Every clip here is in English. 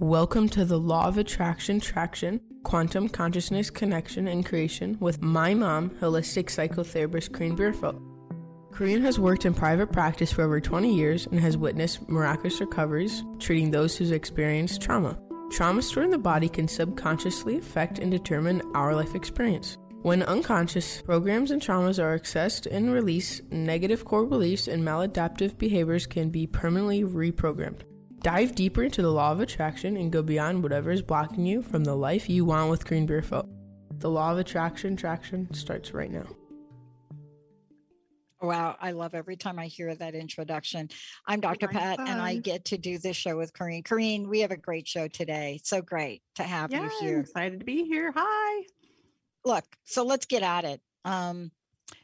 Welcome to the Law of Attraction Traction, Quantum Consciousness Connection and Creation with my mom, holistic psychotherapist Corrine Bierfeld. Corrine has worked in private practice for over 20 years and has witnessed miraculous recoveries, treating those who've experienced trauma. Trauma stored in the body can subconsciously affect and determine our life experience. When unconscious programs and traumas are accessed and released, negative core beliefs and maladaptive behaviors can be permanently reprogrammed. Dive deeper into the law of attraction and go beyond whatever is blocking you from the life you want with Corrine Bierfeld. The law of attraction traction starts right now. Wow, I love every time I hear that introduction. I'm Dr. Pat, and I get to do this show with Corrine. Corrine, we have a great show today. So great to have yeah, you here. excited to be here. Hi. Look, so let's get at it. Um,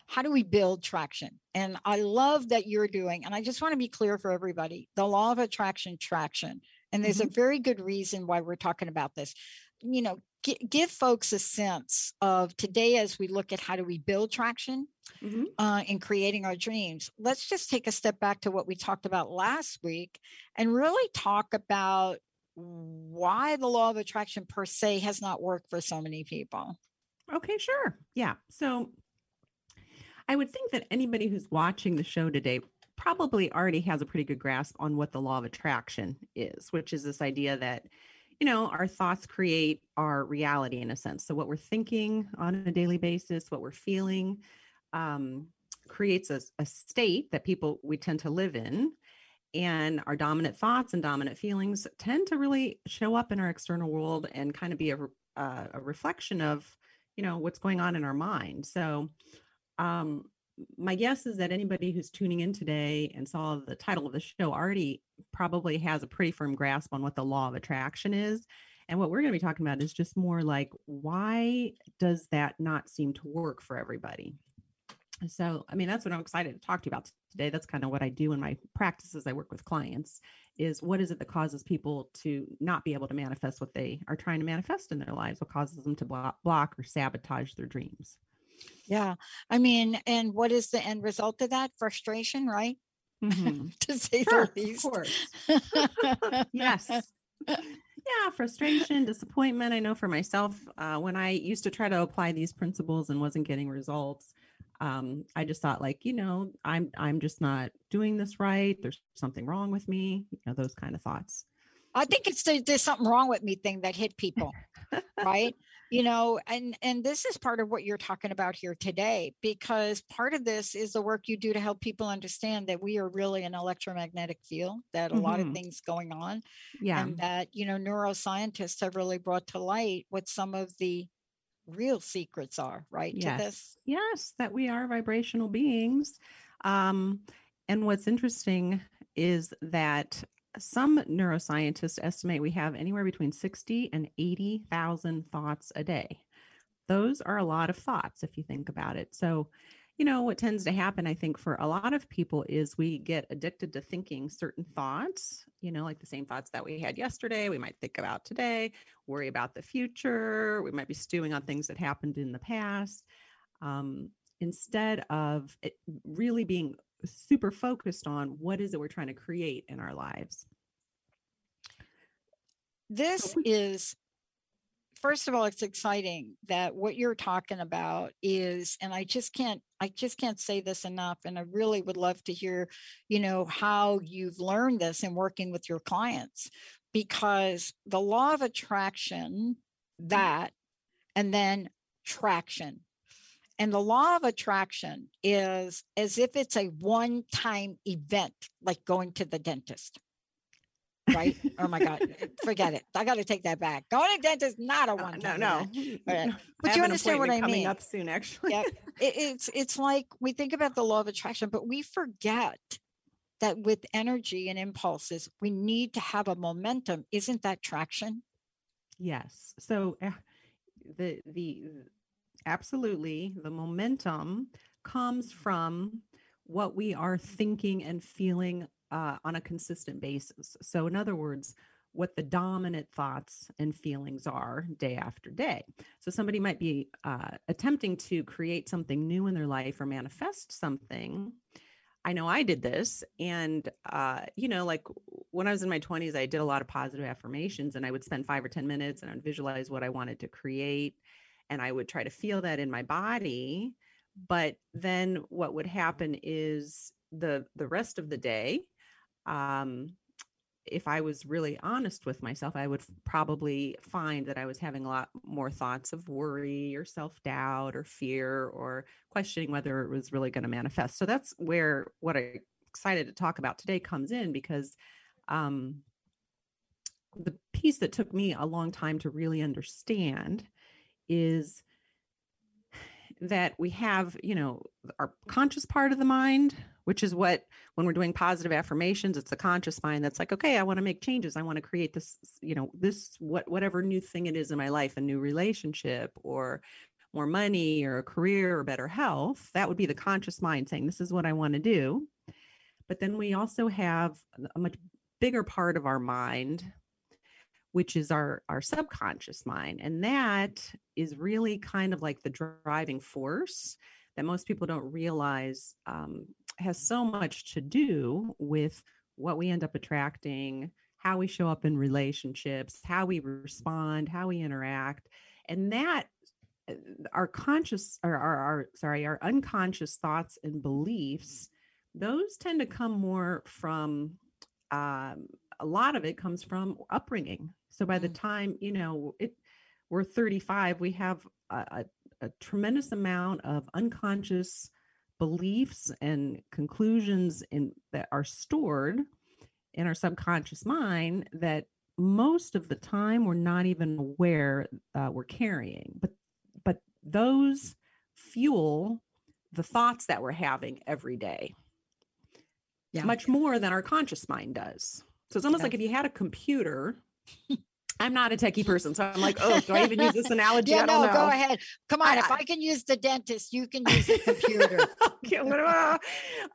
how do we build traction? And I love that you're doing, and I just want to be clear for everybody the law of attraction, traction. And there's mm-hmm. a very good reason why we're talking about this. You know, g- give folks a sense of today as we look at how do we build traction mm-hmm. uh, in creating our dreams. Let's just take a step back to what we talked about last week and really talk about why the law of attraction per se has not worked for so many people. Okay, sure. Yeah. So I would think that anybody who's watching the show today probably already has a pretty good grasp on what the law of attraction is, which is this idea that, you know, our thoughts create our reality in a sense. So, what we're thinking on a daily basis, what we're feeling, um, creates a, a state that people we tend to live in. And our dominant thoughts and dominant feelings tend to really show up in our external world and kind of be a, uh, a reflection of, you know, what's going on in our mind. So, um, my guess is that anybody who's tuning in today and saw the title of the show already probably has a pretty firm grasp on what the law of attraction is. And what we're going to be talking about is just more like why does that not seem to work for everybody? So, I mean, that's what I'm excited to talk to you about today. That's kind of what I do in my practices. I work with clients is what is it that causes people to not be able to manifest what they are trying to manifest in their lives? What causes them to block, block or sabotage their dreams? Yeah. I mean, and what is the end result of that? Frustration, right? Mm-hmm. to say sure, the least. Of course. yes. Yeah, frustration, disappointment. I know for myself, uh, when I used to try to apply these principles and wasn't getting results, um, I just thought like, you know, I'm I'm just not doing this right. There's something wrong with me. You know, those kind of thoughts. I think it's the, there's something wrong with me thing that hit people, right? You know, and and this is part of what you're talking about here today because part of this is the work you do to help people understand that we are really an electromagnetic field, that a mm-hmm. lot of mm-hmm. things going on, yeah, and that you know neuroscientists have really brought to light what some of the real secrets are, right? Yes. To this, yes, that we are vibrational beings. Um, and what's interesting is that some neuroscientists estimate we have anywhere between 60 and 80,000 thoughts a day. Those are a lot of thoughts if you think about it. So, you know, what tends to happen, I think, for a lot of people is we get addicted to thinking certain thoughts, you know, like the same thoughts that we had yesterday, we might think about today, worry about the future, we might be stewing on things that happened in the past. Um, instead of really being super focused on what is it we're trying to create in our lives. This is first of all it's exciting that what you're talking about is and i just can't i just can't say this enough and i really would love to hear you know how you've learned this in working with your clients. Because the law of attraction mm. that and then traction and the law of attraction is as if it's a one time event, like going to the dentist. Right? oh my God. Forget it. I got to take that back. Going to dentist, not a uh, one time. Uh, no, no. Right. But you understand what I coming mean. up soon, actually. yeah. It, it's, it's like we think about the law of attraction, but we forget that with energy and impulses, we need to have a momentum. Isn't that traction? Yes. So, uh, the the absolutely the momentum comes from what we are thinking and feeling uh, on a consistent basis. So, in other words, what the dominant thoughts and feelings are day after day. So, somebody might be uh, attempting to create something new in their life or manifest something. I know I did this, and uh, you know, like when I was in my 20s, I did a lot of positive affirmations and I would spend five or 10 minutes and I'd visualize what I wanted to create. And I would try to feel that in my body. But then what would happen is the the rest of the day, um, if I was really honest with myself, I would probably find that I was having a lot more thoughts of worry or self doubt or fear or questioning whether it was really going to manifest. So that's where what I'm excited to talk about today comes in because um, the piece that took me a long time to really understand is that we have, you know, our conscious part of the mind, which is what when we're doing positive affirmations, it's the conscious mind that's like, okay, I want to make changes. I want to create this, you know, this what whatever new thing it is in my life, a new relationship or more money or a career or better health. That would be the conscious mind saying, this is what I want to do. But then we also have a much bigger part of our mind which is our our subconscious mind and that is really kind of like the driving force that most people don't realize um, has so much to do with what we end up attracting how we show up in relationships how we respond how we interact and that uh, our conscious or our, our sorry our unconscious thoughts and beliefs those tend to come more from um, a lot of it comes from upbringing. So by the mm. time, you know, it we're 35, we have a, a, a tremendous amount of unconscious beliefs and conclusions in that are stored in our subconscious mind that most of the time we're not even aware uh, we're carrying but but those fuel the thoughts that we're having every day yeah. much more than our conscious mind does so it's almost yeah. like if you had a computer. I'm not a techie person, so I'm like, oh, do I even use this analogy? yeah, no, go ahead. Come on, I, if I, can use the dentist, you can use the computer. okay,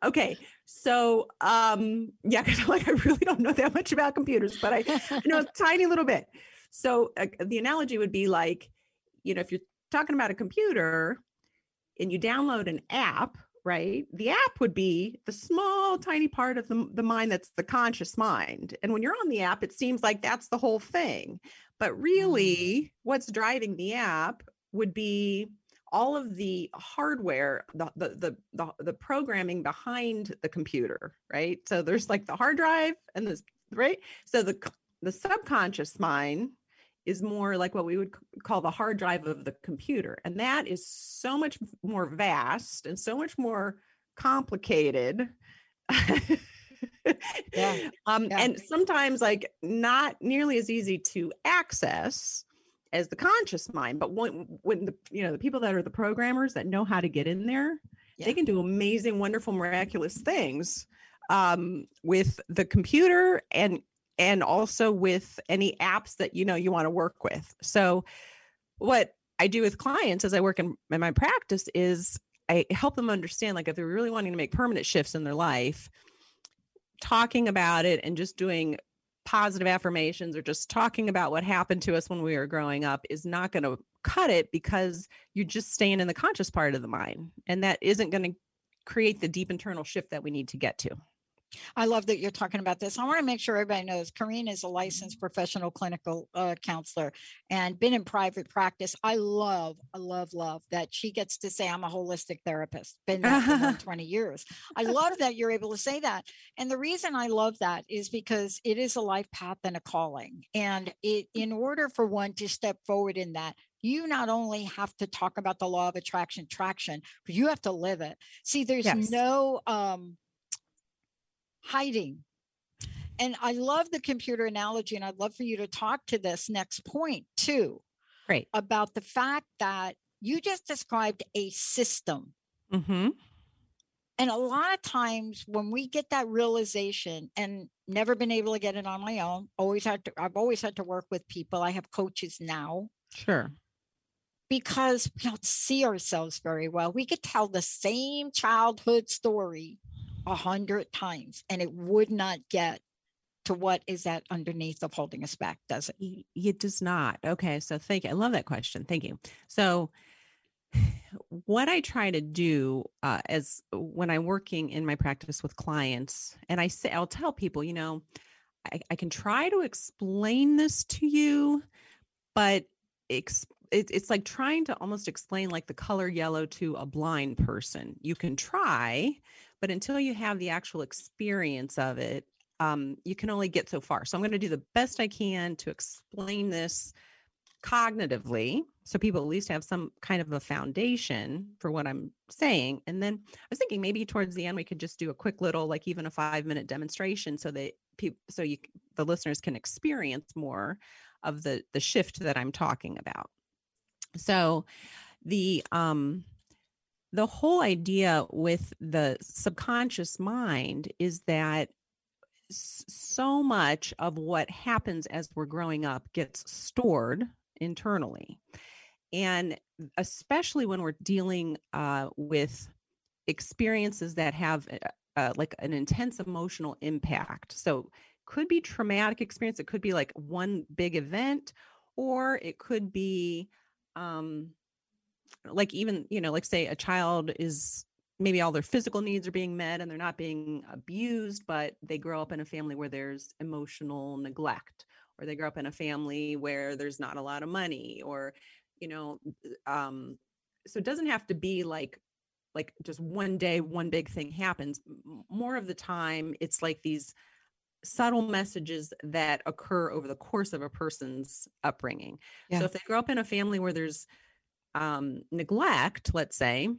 okay, so um, yeah, because like I really don't know that much about computers, but I, I know a tiny little bit. So uh, the analogy would be like, you know, if you're talking about a computer and you download an app, right? The app would be the small, tiny part of the, the mind that's the conscious mind. And when you're on the app, it seems like that's the whole thing. But mm. really, what's driving the app would be all of the hardware the, the the the the, programming behind the computer right so there's like the hard drive and this right so the the subconscious mind is more like what we would call the hard drive of the computer. And that is so much more vast and so much more complicated. yeah. Um, yeah. And sometimes, like, not nearly as easy to access as the conscious mind. But when, when the, you know, the people that are the programmers that know how to get in there, yeah. they can do amazing, wonderful, miraculous things um, with the computer and and also with any apps that you know you want to work with. So what I do with clients as I work in, in my practice is I help them understand like if they're really wanting to make permanent shifts in their life, talking about it and just doing positive affirmations or just talking about what happened to us when we were growing up is not going to cut it because you're just staying in the conscious part of the mind and that isn't going to create the deep internal shift that we need to get to. I love that you're talking about this. I want to make sure everybody knows Corrine is a licensed mm-hmm. professional clinical uh, counselor and been in private practice. I love, I love, love that she gets to say, I'm a holistic therapist, been there for 20 years. I love that you're able to say that. And the reason I love that is because it is a life path and a calling. And it, in order for one to step forward in that, you not only have to talk about the law of attraction traction but you have to live it see there's yes. no um hiding. And I love the computer analogy, and I'd love for you to talk to this next point too. Great. About the fact that you just described a system. Mm-hmm. And a lot of times when we get that realization and never been able to get it on my own, always had to, I've always had to work with people. I have coaches now. Sure because we don't see ourselves very well. We could tell the same childhood story a hundred times and it would not get to what is that underneath of holding us back, does it? It does not. Okay. So thank you. I love that question. Thank you. So what I try to do uh, as when I'm working in my practice with clients, and I say, I'll tell people, you know, I, I can try to explain this to you, but ex- it, it's like trying to almost explain like the color yellow to a blind person. You can try, but until you have the actual experience of it, um, you can only get so far. So I'm going to do the best I can to explain this cognitively so people at least have some kind of a foundation for what I'm saying. And then I was thinking maybe towards the end we could just do a quick little like even a 5 minute demonstration so that people so you the listeners can experience more of the the shift that I'm talking about. So the um the whole idea with the subconscious mind is that so much of what happens as we're growing up gets stored internally. And especially when we're dealing uh, with experiences that have uh, uh, like an intense emotional impact. So, could be traumatic experience. It could be like one big event, or it could be um, like even you know, like say a child is maybe all their physical needs are being met and they're not being abused, but they grow up in a family where there's emotional neglect or they grow up in a family where there's not a lot of money or you know um so it doesn't have to be like like just one day one big thing happens more of the time it's like these subtle messages that occur over the course of a person's upbringing yeah. so if they grow up in a family where there's um neglect let's say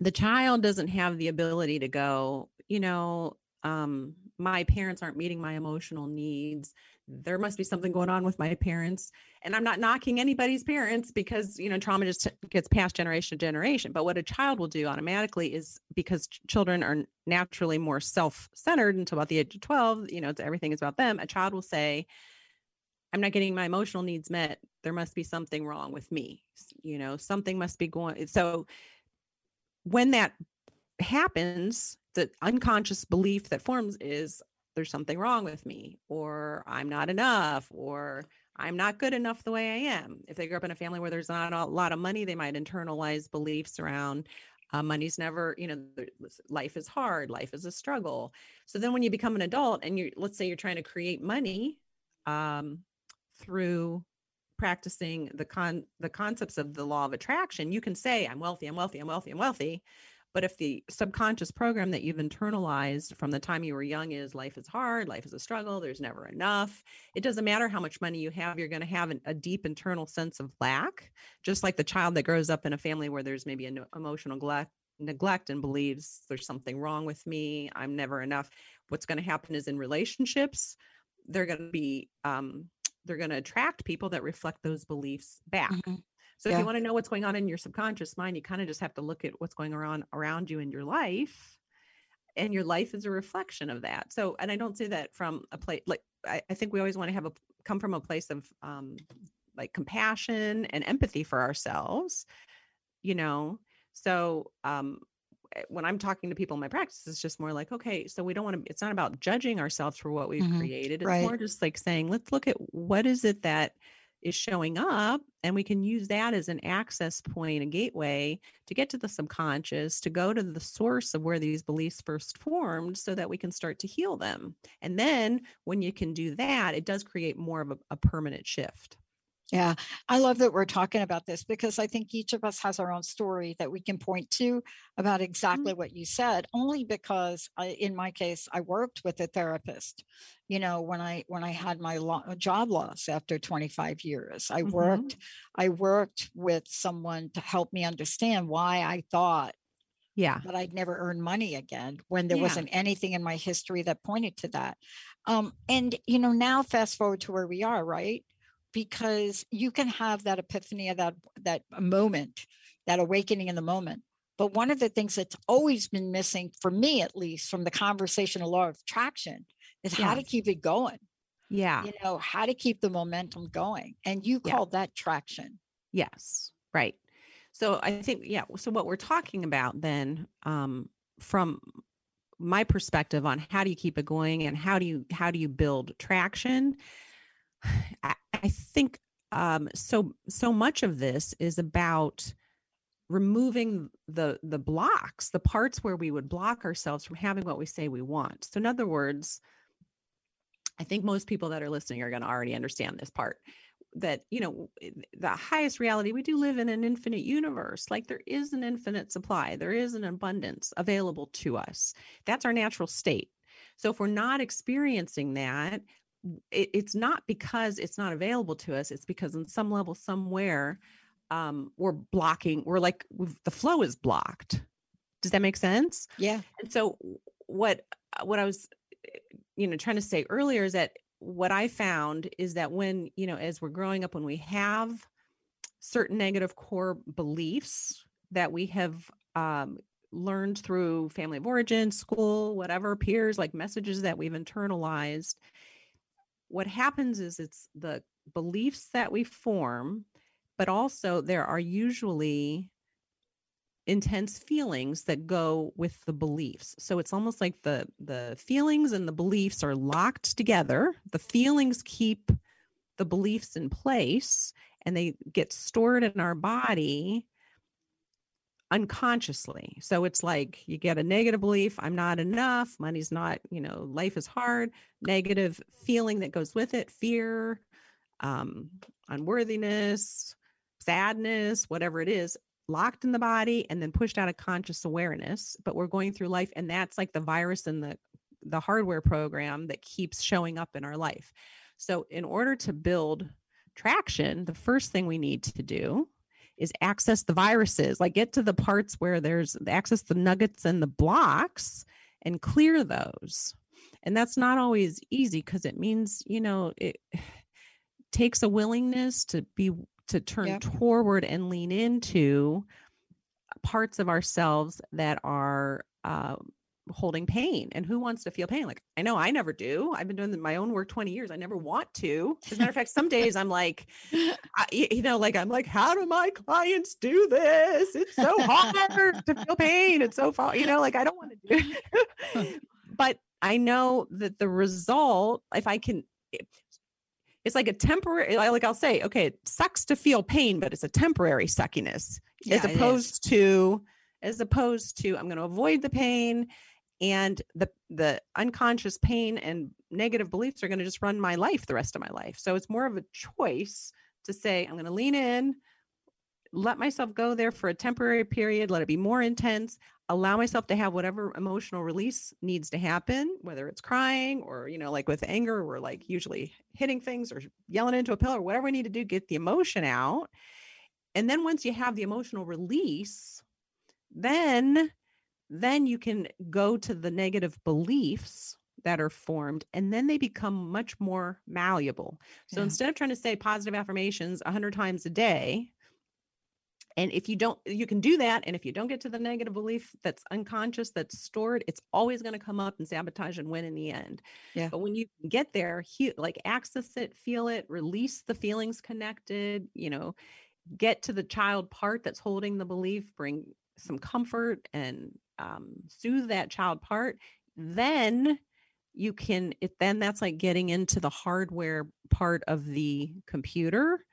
the child doesn't have the ability to go you know um my parents aren't meeting my emotional needs. There must be something going on with my parents and i'm not knocking anybody's parents because you know trauma just gets passed generation to generation. But what a child will do automatically is because ch- children are naturally more self-centered until about the age of 12 you know everything is about them a child will say i'm not getting my emotional needs met there must be something wrong with me you know something must be going so when that happens the unconscious belief that forms is there's something wrong with me or i'm not enough or i'm not good enough the way i am. If they grew up in a family where there's not a lot of money they might internalize beliefs around uh, money's never you know life is hard life is a struggle. So then when you become an adult and you let's say you're trying to create money um, through practicing the con the concepts of the law of attraction you can say i'm wealthy i'm wealthy i'm wealthy i'm wealthy but if the subconscious program that you've internalized from the time you were young is life is hard, life is a struggle, there's never enough, it doesn't matter how much money you have, you're going to have an, a deep internal sense of lack. Just like the child that grows up in a family where there's maybe an emotional neglect, neglect and believes there's something wrong with me, I'm never enough. What's going to happen is in relationships, they're going to be, um, they're going to attract people that reflect those beliefs back. Mm-hmm. So yeah. if you want to know what's going on in your subconscious mind, you kind of just have to look at what's going on around you in your life. And your life is a reflection of that. So, and I don't say that from a place like I, I think we always want to have a come from a place of um like compassion and empathy for ourselves, you know. So um when I'm talking to people in my practice, it's just more like, okay, so we don't want to, it's not about judging ourselves for what we've mm-hmm. created. It's right. more just like saying, let's look at what is it that is showing up and we can use that as an access point a gateway to get to the subconscious to go to the source of where these beliefs first formed so that we can start to heal them and then when you can do that it does create more of a, a permanent shift yeah, I love that we're talking about this because I think each of us has our own story that we can point to about mm-hmm. exactly mm-hmm. what you said. Only because, I, in my case, I worked with a therapist. You know, when I when I had my lo- job loss after 25 years, I mm-hmm. worked I worked with someone to help me understand why I thought yeah that I'd never earn money again when there yeah. wasn't anything in my history that pointed to that. Um, and you know, now fast forward to where we are, right? Because you can have that epiphany of that that moment that awakening in the moment. But one of the things that's always been missing for me at least from the conversation of law of attraction is how to keep it going. Yeah. You know how to keep the momentum going and you yeah. that traction. Yes right. So i think yeah so what we're talking about then um from my perspective on how do you keep it going and how do you how do you build traction I think um, so. So much of this is about removing the the blocks, the parts where we would block ourselves from having what we say we want. So, in other words, I think most people that are listening are going to already understand this part that you know the highest reality we do live in an infinite universe like there is an infinite supply there is an abundance available to us that's our natural state so if we're not experiencing that it, it's not because it's not available to us it's because on some level somewhere um, we're blocking we're like the flow is blocked. Does that make sense? Yeah. And so what what i was you know trying to say earlier is that what I found is that when, you know, as we're growing up, when we have certain negative core beliefs that we have um, learned through family of origin, school, whatever, peers, like messages that we've internalized, what happens is it's the beliefs that we form, but also there are usually intense feelings that go with the beliefs. So it's almost like the the feelings and the beliefs are locked together. The feelings keep the beliefs in place and they get stored in our body unconsciously. So it's like you get a negative belief i'm not enough money's not you know life is hard negative feeling that goes with it fear um unworthiness sadness whatever it is locked in the body and then pushed out of conscious awareness but we're going through life and that's like the virus and the the hardware program that keeps showing up in our life. So in order to build traction the first thing we need to do is access the viruses like get to the parts where there's access the nuggets and the blocks and clear those and that's not always easy because it means you know it takes a willingness to be to turn yep. toward and lean into parts of ourselves that are uh, holding pain and who wants to feel pain? Like i know i never do. I've been doing my own work 20 years. I never want to. As a matter of fact some days i'm like I, you know like i'm like how do my clients do this? It's so hard to feel pain. It's so far you know like i don't want to do it. But i know that the result if i can it's like a temporary like i'll say okay it sucks to feel pain but it's a temporary suckiness. Yeah, as opposed to as opposed to i'm going to avoid the pain and the the unconscious pain and negative beliefs are going to just run my life the rest of my life. So it's more of a choice to say i'm going to lean in let myself go there for a temporary period let it be more intense allow myself to have whatever emotional release needs to happen whether it's crying or you know like with anger we're like usually hitting things or yelling into a pillow or whatever we need to do get the emotion out. And then once you have the emotional release then then you can go to the negative beliefs that are formed and then they become much more malleable so yeah. instead of trying to say positive affirmations 100 times a day and if you don't, you can do that. And if you don't get to the negative belief that's unconscious, that's stored, it's always going to come up and sabotage and win in the end. Yeah. But when you get there, he, like access it, feel it, release the feelings connected, you know, get to the child part that's holding the belief, bring some comfort and um, soothe that child part. Then you can, it, then that's like getting into the hardware part of the computer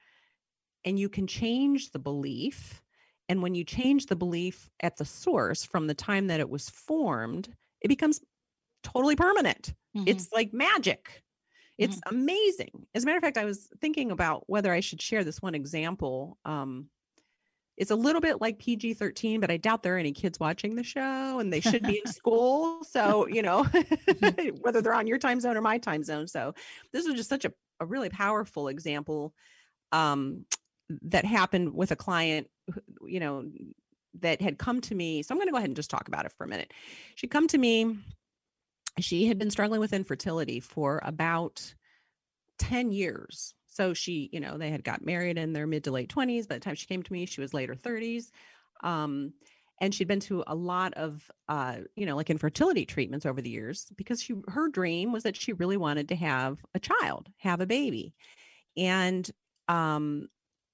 and you can change the belief. And when you change the belief at the source from the time that it was formed, it becomes totally permanent. Mm-hmm. It's like magic. It's mm-hmm. amazing. As a matter of fact, I was thinking about whether I should share this one example. Um, it's a little bit like PG 13, but I doubt there are any kids watching the show and they should be in school. So, you know, mm-hmm. whether they're on your time zone or my time zone. So, this was just such a, a really powerful example um, that happened with a client, you know, that had come to me. So I'm going to go ahead and just talk about it for a minute. She'd come to me. She had been struggling with infertility for about 10 years. So she, you know, they had got married in their mid to late 20s. By the time she came to me, she was later 30s. Um, and she'd been to a lot of uh, you know like infertility treatments over the years because she her dream was that she really wanted to have a child have a baby and um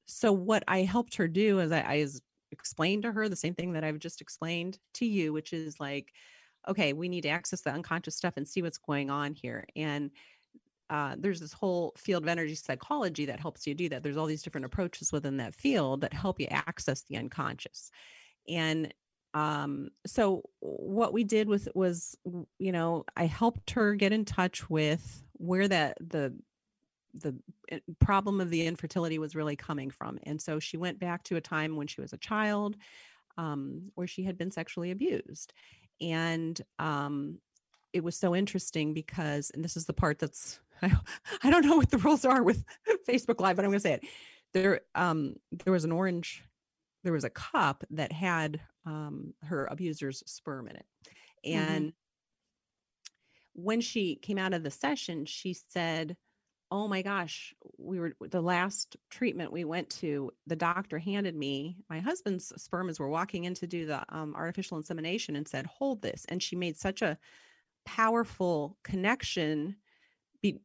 so what I helped her do is I, I explained to her the same thing that I've just explained to you, which is like, okay, we need to access the unconscious stuff and see what's going on here. And uh, there's this whole field of energy psychology that helps you do that. There's all these different approaches within that field that help you access the unconscious. And um, so what we did with was, you know, I helped her get in touch with where that the the eh, problem of the infertility was really coming from and so she went back to a time when she was a child um, where she had been sexually abused and um, it was so interesting because and this is the part that's I, I don't know what the rules are with facebook live but i'm going to say it. There um there was an orange there was a cup that had um her abuser's sperm in it. Mm-hmm. and when she came out of the session she said oh my gosh we were the last treatment we went to the doctor handed me my husband's sperm as we're walking in to do the um, artificial insemination and said hold this and she made such a powerful connection be,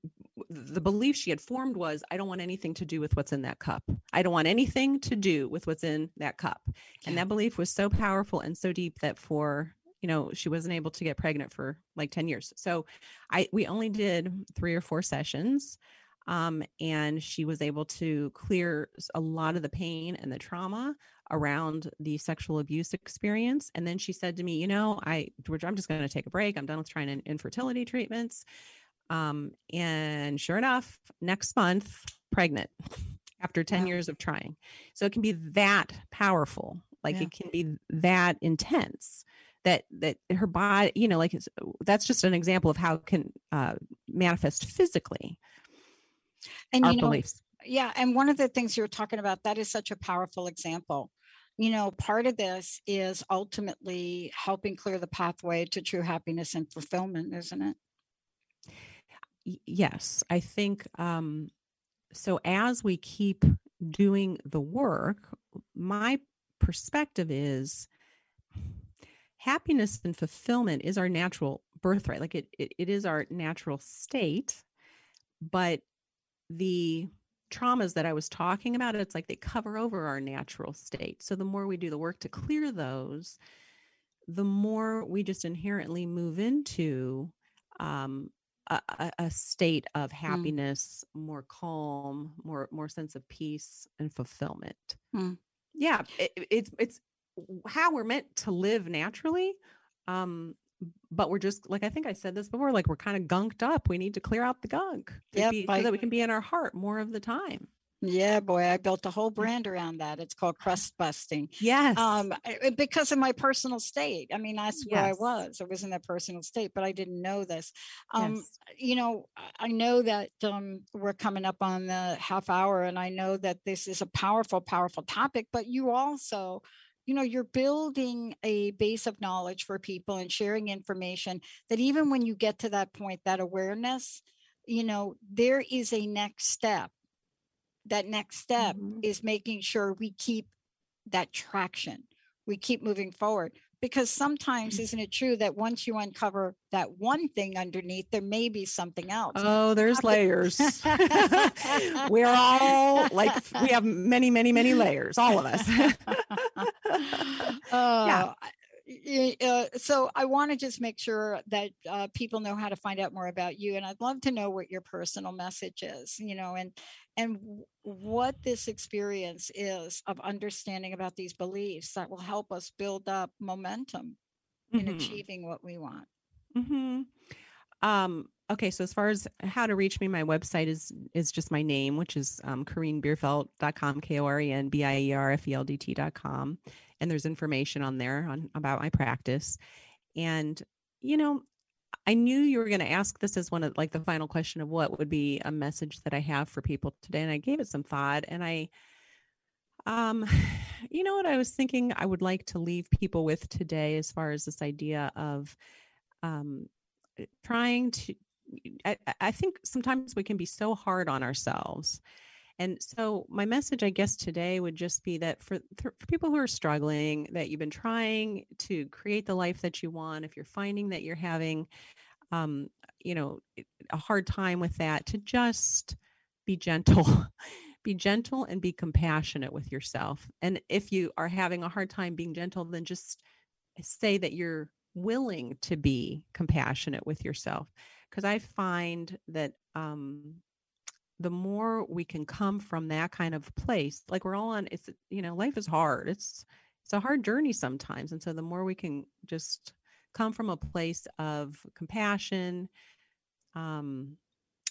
the belief she had formed was i don't want anything to do with what's in that cup. I don't want anything to do with what's in that cup. And that belief was so powerful and so deep that for you know she wasn't able to get pregnant for like 10 years. So i we only did three or four sessions um, and she was able to clear a lot of the pain and the trauma around the sexual abuse experience. And then she said to me you know i i'm just going to take a break. I'm done with trying in- infertility treatments um, and sure enough next month pregnant after 10 Wow. years of trying so it can be that powerful like Yeah. it can be that intense that that her body you know like it's, that's just an example of how it can uh, manifest physically and our you know beliefs yeah and one of the things you're talking about that is such a powerful example you know part of this is ultimately helping clear the pathway to true happiness and fulfillment isn't it yes i think um so as we keep doing the work my perspective is happiness and fulfillment is our natural birthright like it, it, it is our natural state but the traumas that i was talking about it's like they cover over our natural state. So the more we do the work to clear those the more we just inherently move into um, a, a- state of happiness more calm more more sense of peace and fulfillment. Mm. yeah it, it- it's it's how we're meant to live naturally um but we're just like i think i said this before like we're kind of gunked up. We need to clear out the gunk to Yep, be, so that we can be in our heart more of the time yeah boy i built a whole brand around that it's called crust busting. Yes. Um because of my personal state i mean that's where i was i was in that personal state but i didn't know this. Um yes. you know I- i know that um we're coming up on the half hour and i know that this is a powerful powerful topic but you also you know you're building a base of knowledge for people and sharing information that even when you get to that point that awareness you know there is a next step that next step Mhm. is making sure we keep that traction we keep moving forward because sometimes isn't it true that once you uncover that one thing underneath there may be something else Oh, there's layers. We're all like we have many, many, many layers, all of us. Uh, I- y- uh, so I want to just make sure that uh, people know how to find out more about you, and I'd love to know what your personal message is. You know, and and what this experience is of understanding about these beliefs that will help us build up momentum in Mhm. achieving what we want. hmm Um, okay, so as far as how to reach me, my website is is just my name, which is um, KoreneBierfeld.com, K O R E N B I E R F E L D T.com, and there's information on there on about my practice. And you know, I knew you were going to ask this as one of like the final question of what would be a message that I have for people today, and I gave it some thought, and I. Um, you know what I was thinking I would like to leave people with today as far as this idea of um, trying to I- I think sometimes we can be so hard on ourselves and so my message i guess today would just be that for, for people who are struggling that you've been trying to create the life that you want if you're finding that you're having um, you know a hard time with that to just be gentle be gentle and be compassionate with yourself. And if you are having a hard time being gentle then just say that you're willing to be compassionate with yourself. Because i find that um the more we can come from that kind of place like we're all on it's you know life is hard it's it's a hard journey sometimes and so the more we can just come from a place of compassion um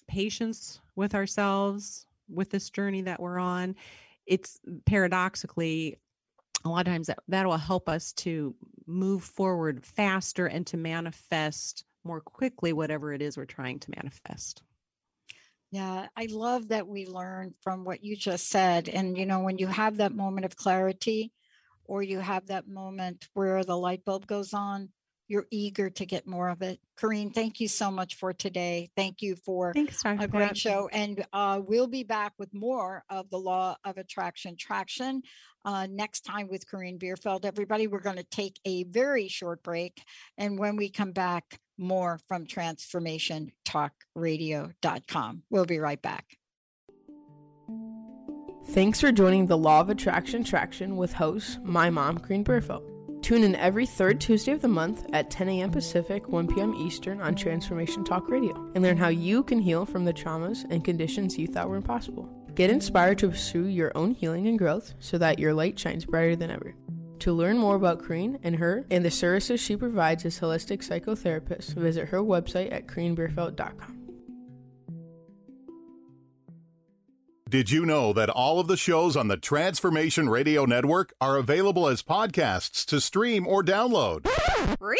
patience with ourselves with this journey that we're on, it's paradoxically a lot of times that that will help us to move forward faster and to manifest more quickly whatever it is we're trying to manifest. Yeah, I love that we learn from what you just said. And, you know, when you have that moment of clarity or you have that moment where the light bulb goes on, you're eager to get more of it. Corrine, thank you so much for today. Thank you for Thanks, Dr. a great show. And uh, we'll be back with more of the law of attraction traction uh, next time with Corine Bierfeld. Everybody, we're going to take a very short break. And when we come back, more from transformationtalkradio.com. We'll be right back. Thanks for joining the Law of Attraction Traction with host, my mom, Corrine Bierfeld. Tune in every third Tuesday of the month at 10 a.m. Pacific, 1 p.m. Eastern on Transformation Talk Radio and learn how you can heal from the traumas and conditions you thought were impossible. Get inspired to pursue your own healing and growth so that your light shines brighter than ever. To learn more about Corine and her and the services she provides as holistic psychotherapist, visit her website at CorineBierfeld.com. Did you know that all of the shows on the Transformation Radio Network are available as podcasts to stream or download? Really?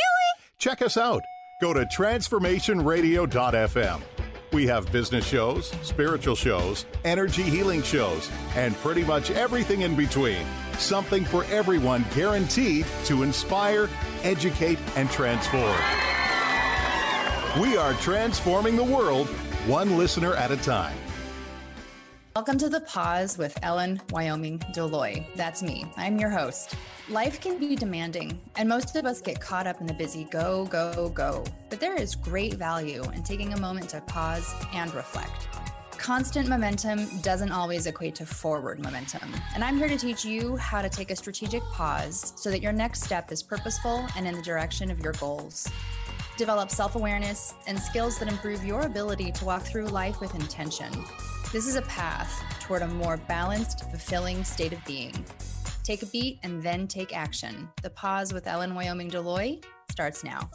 Check us out. Go to transformationradio.fm. We have business shows, spiritual shows, energy healing shows, and pretty much everything in between. Something for everyone guaranteed to inspire, educate, and transform. We are transforming the world one listener at a time. Welcome to the pause with Ellen Wyoming Deloy. That's me. I'm your host. Life can be demanding, and most of us get caught up in the busy go, go, go. But there is great value in taking a moment to pause and reflect. Constant momentum doesn't always equate to forward momentum. And I'm here to teach you how to take a strategic pause so that your next step is purposeful and in the direction of your goals. Develop self awareness and skills that improve your ability to walk through life with intention. This is a path toward a more balanced, fulfilling state of being. Take a beat and then take action. The pause with Ellen Wyoming Deloy starts now.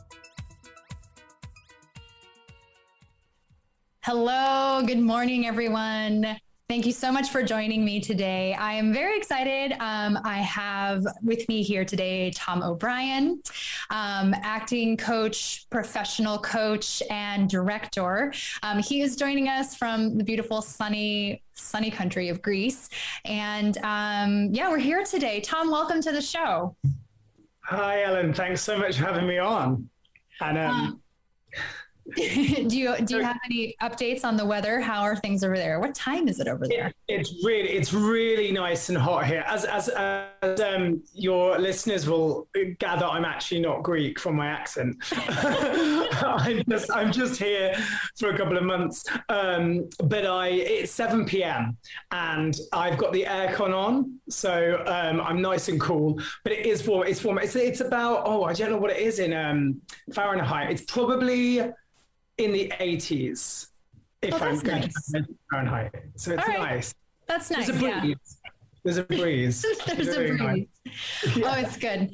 Hello, good morning, everyone. Thank you so much for joining me today. I am very excited. Um, I have with me here today Tom O'Brien, um, acting coach, professional coach, and director. Um, he is joining us from the beautiful sunny sunny country of Greece, and um, yeah, we're here today. Tom, welcome to the show. Hi, Ellen. Thanks so much for having me on. And um, do you do you have any updates on the weather? How are things over there? What time is it over there? It, it's really it's really nice and hot here. As as, as um, your listeners will gather, I'm actually not Greek from my accent. I'm just I'm just here for a couple of months. Um, but I it's 7 p.m. and I've got the aircon on, so um, I'm nice and cool. But it is warm. It's warm. It's it's about oh I don't know what it is in um, Fahrenheit. It's probably in the 80s if oh, I'm going nice. to Fahrenheit. So it's right. nice. That's nice. There's a Yeah. There's a breeze. There's a breeze. Nice. Yeah. Oh, it's good.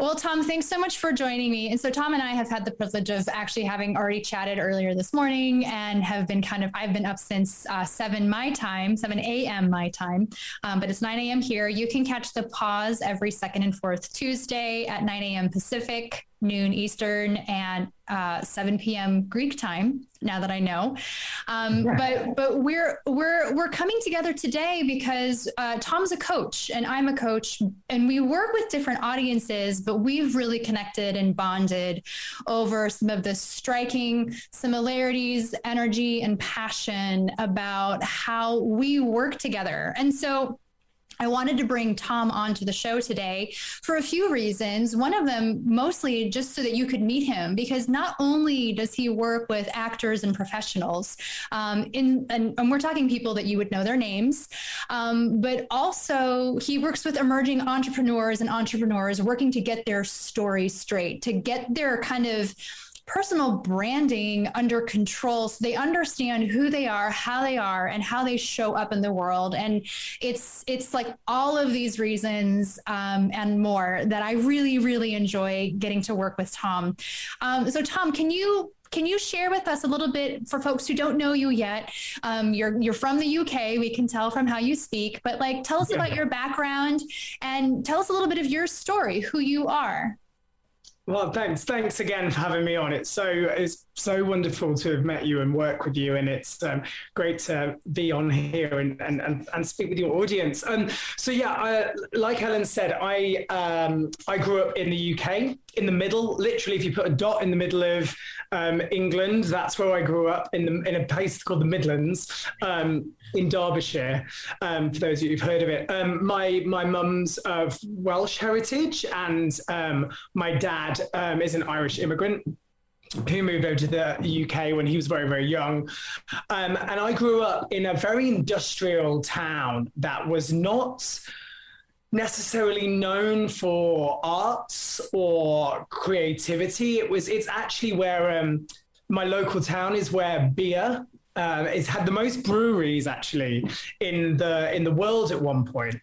Well, Tom, thanks so much for joining me. And so, Tom and I have had the privilege of actually having already chatted earlier this morning and have been kind of, I've been up since uh, 7 my time, 7 a.m. my time, um, but it's 9 a.m. here. You can catch the pause every second and fourth Tuesday at 9 a.m. Pacific noon Eastern, and uh, 7 p.m. Greek time. Now that I know, um, but but we're we're we're coming together today because uh, Tom's a coach and I'm a coach, and we work with different audiences, but we've really connected and bonded over some of the striking similarities, energy, and passion about how we work together. And so I wanted to bring Tom onto the show today for a few reasons. One of them, mostly just so that you could meet him, because not only does he work with actors and professionals, um, in and, and, we're talking people that you would know their names, um, but also he works with emerging entrepreneurs and entrepreneurs working to get their story straight, to get their kind of personal branding under control so they understand who they are how they are and how they show up in the world and it's it's like all of these reasons um, and more that i really really enjoy getting to work with tom um, so tom can you can you share with us a little bit for folks who don't know you yet? Um, you're you're from the UK. We can tell from how you speak, but like, tell us about your background and tell us a little bit of your story, who you are. Well, thanks. Thanks again for having me on. It's so it's so wonderful to have met you and work with you, and it's um, great to be on here and, and, and, and speak with your audience. Um, so yeah, I, like Ellen said, I um, I grew up in the UK, in the middle. Literally, if you put a dot in the middle of um, England, that's where I grew up in the in a place called the Midlands um, in Derbyshire. Um, for those of you who've heard of it, my my mum's of Welsh heritage, and my dad is an Irish immigrant who moved over to the UK when he was very, very young. Um, and I grew up in a very industrial town that was not necessarily known for arts or creativity. It was, it's actually where um, my local town is where beer uh, it's had the most breweries actually in the in the world at one point.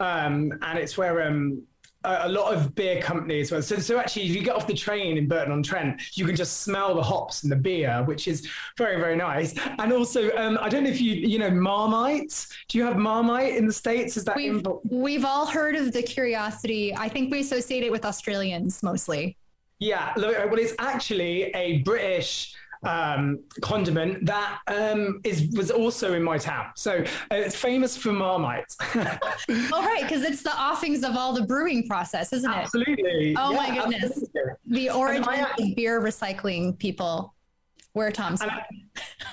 Um, and it's where um, a, lot of beer companies. So, so actually, if you get off the train in Burton on Trent, you can just smell the hops and the beer, which is very, very nice. And also, um, I don't know if you, you know, Marmite. Do you have Marmite in the states? Is that we've, we've all heard of the curiosity? I think we associate it with Australians mostly. Yeah, well, it's actually a British um, condiment that um, is was also in my town. So uh, it's famous for Marmite. all right, because it's the offings of all the brewing process, isn't it? Absolutely. Oh yeah, my goodness. Absolutely. The origin of beer recycling people where Tom's. And I,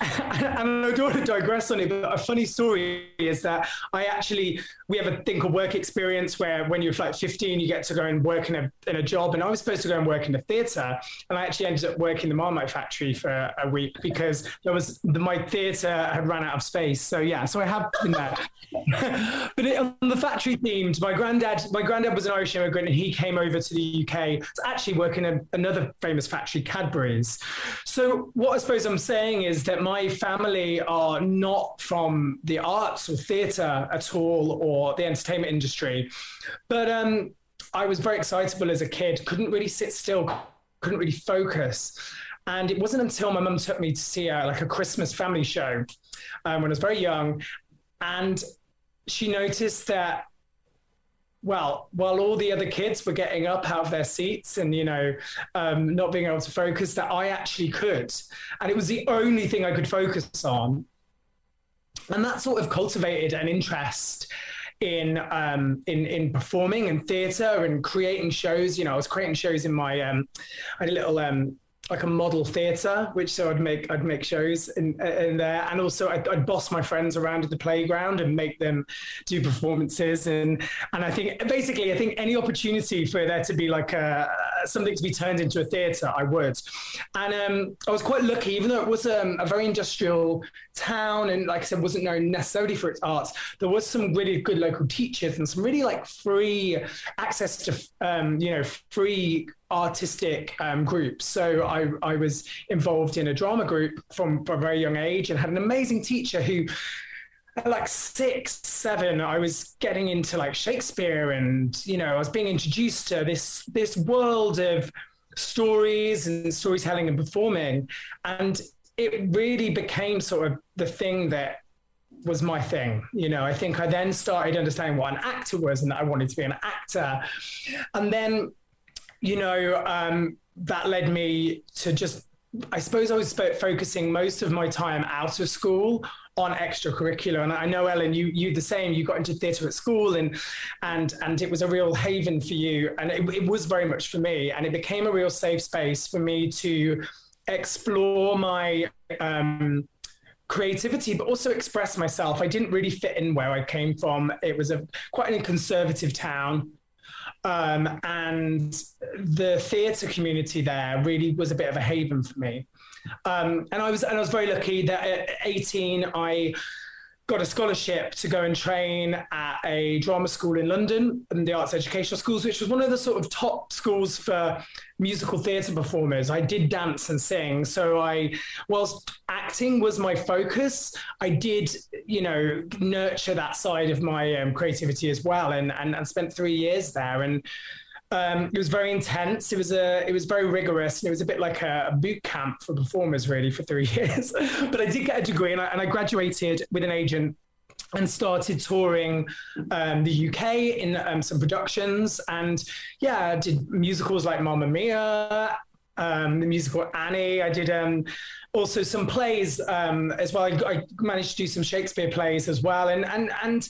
and I don't want to digress on it, but a funny story is that I actually we have a thing called work experience where when you're like 15, you get to go and work in a in a job, and I was supposed to go and work in the theatre, and I actually ended up working in the Marmite factory for a week because there was the, my theatre had run out of space. So yeah, so I have been there. but it, on the factory themed, my granddad my granddad was an Irish immigrant, and he came over to the UK to actually work in a, another famous factory, Cadbury's. So what I suppose I'm saying is that my family are not from the arts or theatre at all or the entertainment industry. But um, I was very excitable as a kid, couldn't really sit still, couldn't really focus. And it wasn't until my mum took me to see a, like a Christmas family show um, when I was very young. And she noticed that well, while all the other kids were getting up out of their seats and, you know, um, not being able to focus, that I actually could. And it was the only thing I could focus on. And that sort of cultivated an interest in um, in in performing and theatre and creating shows. You know, I was creating shows in my um, I had a little um, like a model theatre, which so I'd make I'd make shows in in there, and also I'd, I'd, boss my friends around at the playground and make them do performances, and and I think basically I think any opportunity for there to be like a something to be turned into a theatre, I would, and um, I was quite lucky, even though it was um, a very industrial town, and like I said, wasn't known necessarily for its arts. There was some really good local teachers and some really like free access to um, you know free artistic um, groups. So I, I was involved in a drama group from, from a very young age and had an amazing teacher who at like six, seven, I was getting into like Shakespeare and, you know, I was being introduced to this this world of stories and storytelling and performing. And it really became sort of the thing that was my thing. You know, I think I then started understanding what an actor was and that I wanted to be an actor. And then you know, um, that led me to just, I suppose I was focusing most of my time out of school on extracurricular. And I know, Ellen, you you the same. You got into theatre at school, and and and it was a real haven for you, and it, it was very much for me. And it became a real safe space for me to explore my. Um, creativity, but also express myself. I didn't really fit in where I came from. It was a quite a conservative town. Um, and the theatre community there really was a bit of a haven for me. Um, and I was and I was very lucky that at 18 I got a scholarship to go and train at a drama school in London and the Arts Educational Schools, which was one of the sort of top schools for musical theatre performers. I did dance and sing. So I, whilst acting was my focus, I did, you know, nurture that side of my um, creativity as well and, and, and spent three years there. And Um, it was very intense. It was a, it was very rigorous, and it was a bit like a, a boot camp for performers, really, for three years. but I did get a degree, and I, and I graduated with an agent and started touring um, the UK in um, some productions. And yeah, I did musicals like Mamma Mia, um, the musical Annie. I did um, also some plays um, as well. I, I, managed to do some Shakespeare plays as well. And, and, and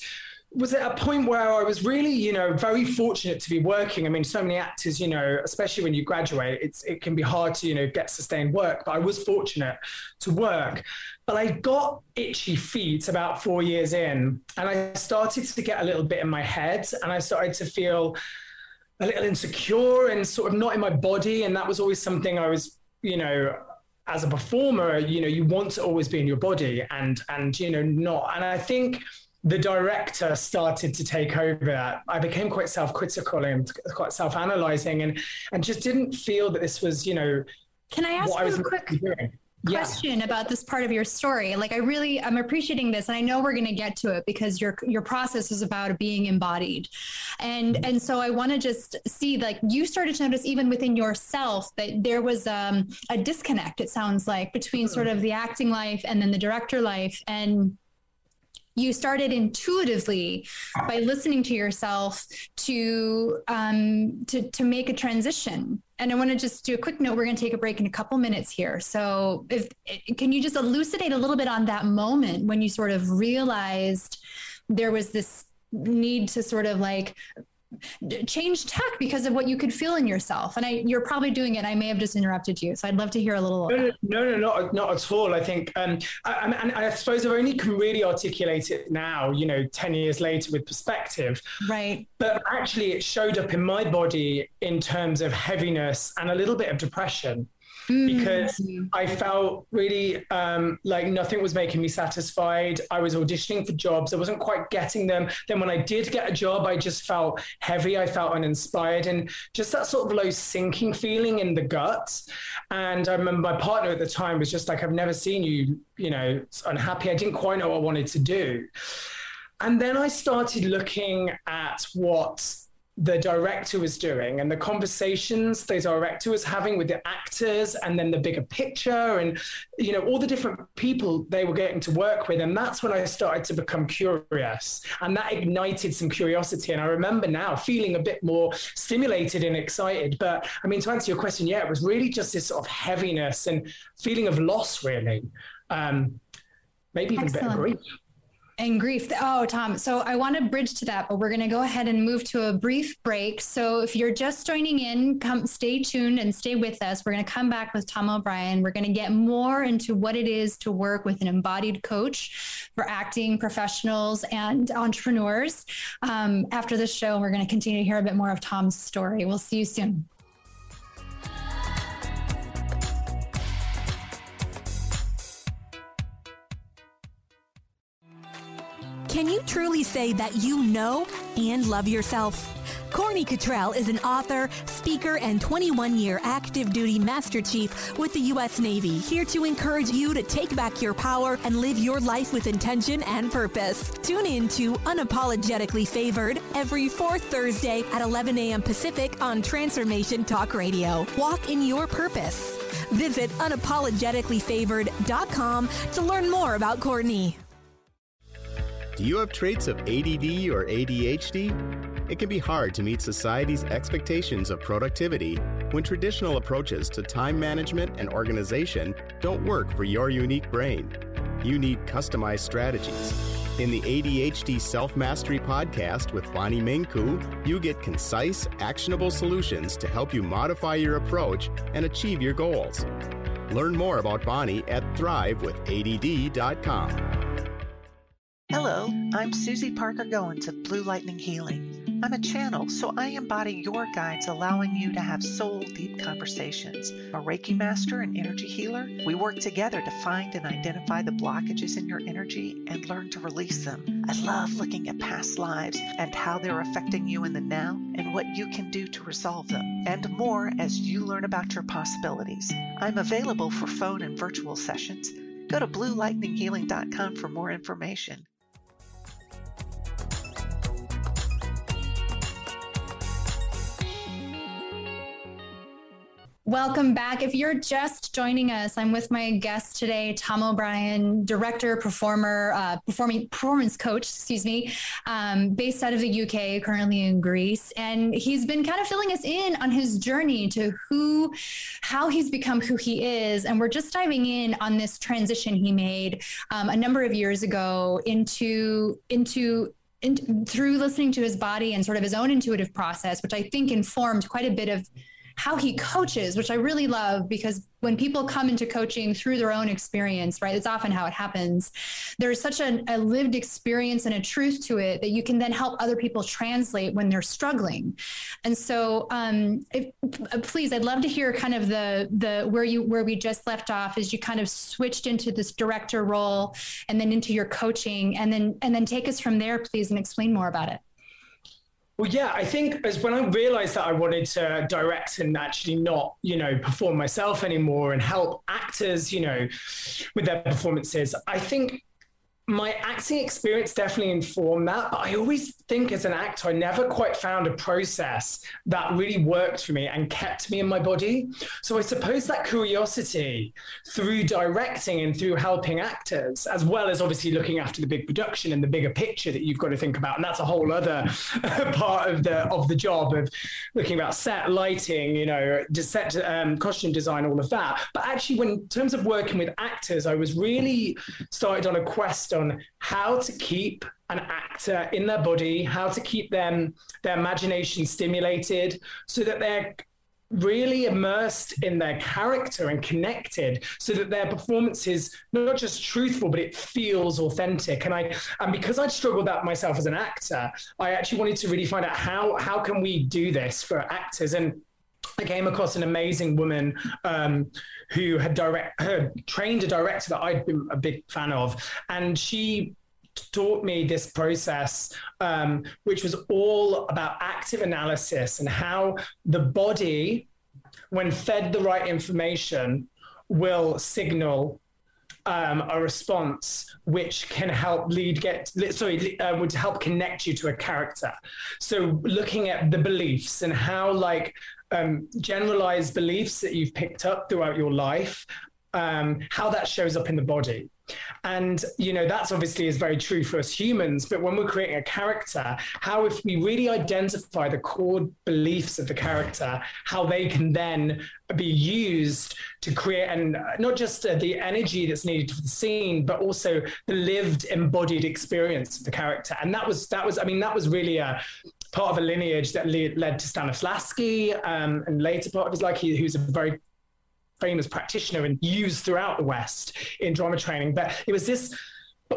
was at a point where I was really, you know, very fortunate to be working. I mean, so many actors, you know, especially when you graduate, it's it can be hard to, you know, get sustained work. But I was fortunate to work. But I got itchy feet about four years in, and I started to get a little bit in my head, and I started to feel a little insecure and sort of not in my body. And that was always something I was, you know, as a performer, you know, you want to always be in your body and and you know not. And I think the director started to take over, I became quite self-critical and quite self-analyzing, and and just didn't feel that this was, you know, can I ask you a quick question yeah. about this part of your story? Like, I really I'm appreciating this, and I know we're going to get to it because your your process is about being embodied, and mm-hmm. and so I want to just see like you started to notice even within yourself that there was um, a disconnect. It sounds like between sort of the acting life and then the director life, and you started intuitively by listening to yourself to um, to to make a transition. And I want to just do a quick note. We're going to take a break in a couple minutes here. So, if can you just elucidate a little bit on that moment when you sort of realized there was this need to sort of like change tech because of what you could feel in yourself. And I, you're probably doing it. I may have just interrupted you, so I'd love to hear a little. No, no, no, no, not not at all. I think, um, I, and I suppose I only can really articulate it now. You know, ten years later with perspective. Right. But actually, it showed up in my body in terms of heaviness and a little bit of depression because mm-hmm. I felt really um, like nothing was making me satisfied. I was auditioning for jobs, I wasn't quite getting them. Then when I did get a job, I just felt heavy. I felt uninspired, and just that sort of low sinking feeling in the gut. And I remember my partner at the time was just like, "I've never seen you, you know, unhappy." I didn't quite know what I wanted to do. And then I started looking at what the director was doing and the conversations the director was having with the actors and then the bigger picture and you know all the different people they were getting to work with. And that's when i started to become curious and that ignited some curiosity. And i remember now feeling a bit more stimulated and excited. But i mean to answer your question yeah it was really just this sort of heaviness and feeling of loss really. Um, maybe even Excellent. better grief and grief. Oh, Tom. So I want to bridge to that, but we're going to go ahead and move to a brief break. So if you're just joining in, come stay tuned and stay with us. We're going to come back with Tom O'Brien. We're going to get more into what it is to work with an embodied coach for acting professionals and entrepreneurs. Um, after this show, we're going to continue to hear a bit more of Tom's story. We'll see you soon. Can you truly say that you know and love yourself? Courtney Cottrell is an author, speaker, and 21 year active duty Master Chief with the U.S. Navy, here to encourage you to take back your power and live your life with intention and purpose. Tune in to Unapologetically Favored every fourth Thursday at 11 a.m. Pacific on Transformation Talk Radio. Walk in your purpose. Visit unapologeticallyfavored.com to learn more about Courtney. Do you have traits of ADD or ADHD? It can be hard to meet society's expectations of productivity when traditional approaches to time management and organization don't work for your unique brain. You need customized strategies. In the ADHD Self Mastery podcast with Bonnie Mincu, you get concise, actionable solutions to help you modify your approach and achieve your goals. Learn more about Bonnie at thrivewithadd.com. Hello, I'm Susie Parker Goins of Blue Lightning Healing. I'm a channel, so I embody your guides, allowing you to have soul deep conversations. A Reiki master and energy healer, we work together to find and identify the blockages in your energy and learn to release them. I love looking at past lives and how they're affecting you in the now and what you can do to resolve them, and more as you learn about your possibilities. I'm available for phone and virtual sessions. Go to bluelightninghealing.com for more information. Welcome back. If you're just joining us, I'm with my guest today, Tom O'Brien, director, performer, uh, performing performance coach, excuse me, um, based out of the UK, currently in Greece, and he's been kind of filling us in on his journey to who, how he's become who he is, and we're just diving in on this transition he made um, a number of years ago into into in, through listening to his body and sort of his own intuitive process, which I think informed quite a bit of how he coaches, which I really love because when people come into coaching through their own experience, right, it's often how it happens. There's such a, a lived experience and a truth to it that you can then help other people translate when they're struggling. And so, um, if, please, I'd love to hear kind of the the where you where we just left off as you kind of switched into this director role and then into your coaching, and then and then take us from there, please, and explain more about it. Well, yeah, I think as when I realized that I wanted to direct and actually not, you know, perform myself anymore and help actors, you know, with their performances, I think my acting experience definitely informed that, but I always think as an actor, I never quite found a process that really worked for me and kept me in my body. So I suppose that curiosity through directing and through helping actors, as well as obviously looking after the big production and the bigger picture that you've got to think about, and that's a whole other part of the of the job of looking about set lighting, you know, set um, costume design, all of that. But actually, when in terms of working with actors, I was really started on a quest on how to keep an actor in their body, how to keep them their imagination stimulated so that they're really immersed in their character and connected so that their performance is not just truthful but it feels authentic. And i and because i'd struggled that myself as an actor i actually wanted to really find out how how can we do this for actors? And I came across an amazing woman um, who had direct trained a director that I'd been a big fan of, and she taught me this process, um, which was all about active analysis and how the body, when fed the right information, will signal um, a response which can help lead get sorry uh, would help connect you to a character. So looking at the beliefs and how like um, generalized beliefs that you've picked up throughout your life, um, how that shows up in the body. And, you know, that's obviously is very true for us humans. But when we're creating a character, how if we really identify the core beliefs of the character, how they can then be used to create and not just uh, the energy that's needed for the scene, but also the lived embodied experience of the character. And that was, that was, I mean, that was really a, part of a lineage that led to Stanislavski um, and later part of his life, he, who's a very famous practitioner and used throughout the West in drama training. But it was this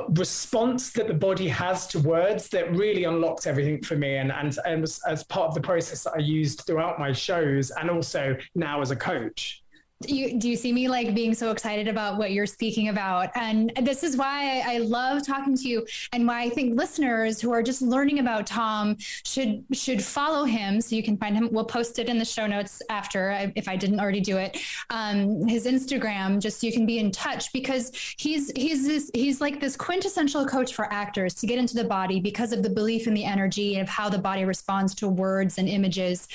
response that the body has to words that really unlocked everything for me and, and, and was as part of the process that I used throughout my shows and also now as a coach you, do you see me like being so excited about what you're speaking about? And this is why I, love talking to you, and why I think listeners who are just learning about Tom should should follow him. So you can find him. We'll post it in the show notes after, if I didn't already do it. Um, his Instagram, just so you can be in touch, because he's he's this, he's like this quintessential coach for actors to get into the body because of the belief in the energy of how the body responds to words and images.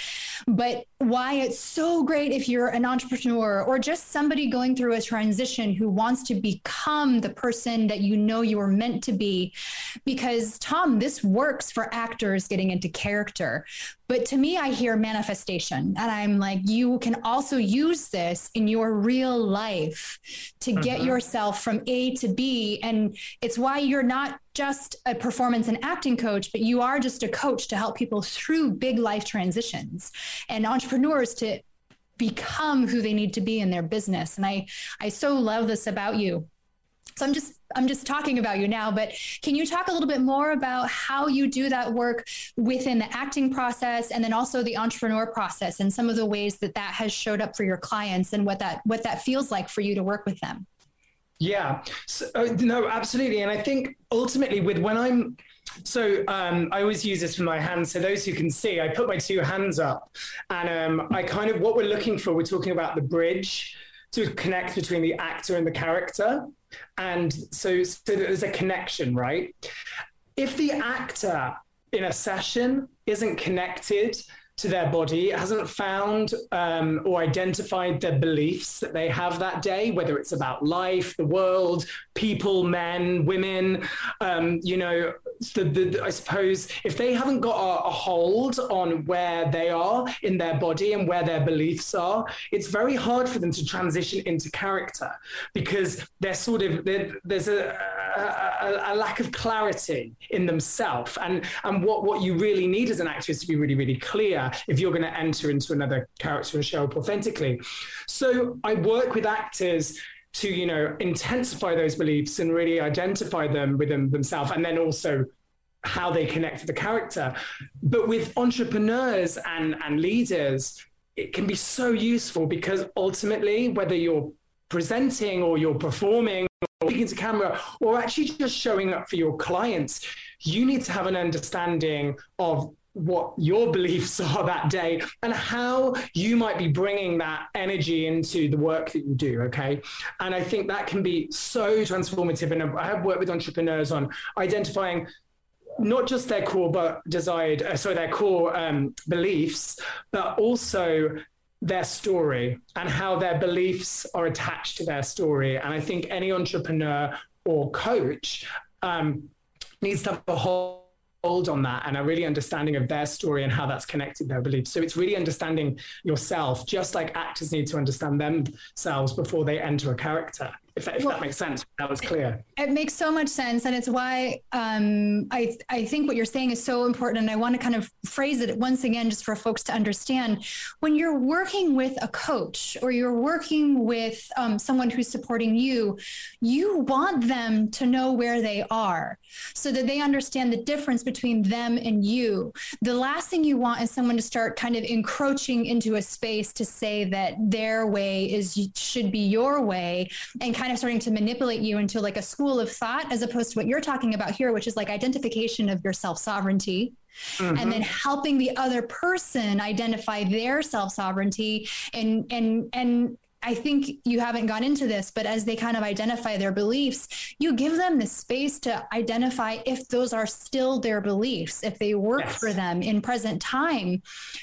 But why it's so great if you're an entrepreneur or just somebody going through a transition who wants to become the person that you know you were meant to be. Because, Tom, this works for actors getting into character. But to me, I hear manifestation, and I'm like, you can also use this in your real life to get mm-hmm. yourself from A to B. And it's why you're not just a performance and acting coach, but you are just a coach to help people through big life transitions and entrepreneurs to become who they need to be in their business. And I, I so love this about you. So I'm just I'm just talking about you now, but can you talk a little bit more about how you do that work within the acting process and then also the entrepreneur process and some of the ways that that has showed up for your clients and what that what that feels like for you to work with them? Yeah, so, uh, no, absolutely, and I think ultimately with when I'm so um, I always use this for my hands. So those who can see, I put my two hands up, and um, I kind of what we're looking for. We're talking about the bridge to connect between the actor and the character, and so so there's a connection, right? If the actor in a session isn't connected to their body, hasn't found um, or identified the beliefs that they have that day, whether it's about life, the world, people, men, women, um, you know, the, the, I suppose if they haven't got a, a, hold on where they are in their body and where their beliefs are, it's very hard for them to transition into character because they're sort of there's a, a, a, lack of clarity in themselves. And and what what you really need as an actor is to be really really clear if you're going to enter into another character and show up authentically. So I work with actors to you know intensify those beliefs and really identify them within themselves and then also how they connect to the character but with entrepreneurs and and leaders it can be so useful because ultimately whether you're presenting or you're performing or speaking to camera or actually just showing up for your clients you need to have an understanding of what your beliefs are that day and how you might be bringing that energy into the work that you do okay? And i think that can be so transformative and i have worked with entrepreneurs on identifying not just their core but desired uh, sorry their core um, beliefs but also their story and how their beliefs are attached to their story and i think any entrepreneur or coach um, needs to have a hold on that and a really understanding of their story and how that's connected their beliefs. So it's really understanding yourself, just like actors need to understand themselves before they enter a character if, that, if well, that makes sense. That was clear. It makes so much sense, and it's why um, I I think what you're saying is so important. And I want to kind of phrase it once again, just for folks to understand. When you're working with a coach or you're working with um, someone who's supporting you, you want them to know where they are, so that they understand the difference between them and you. The last thing you want is someone to start kind of encroaching into a space to say that their way is should be your way, and kind kind of starting to manipulate you into like a school of thought as opposed to what you're talking about here, which is like identification of your self sovereignty. Mm-hmm. and then helping the other person identify their self sovereignty and and and I think you haven't gone into this, but as they kind of identify their beliefs, you give them the space to identify if those are still their beliefs, if they work yes. for them in present time.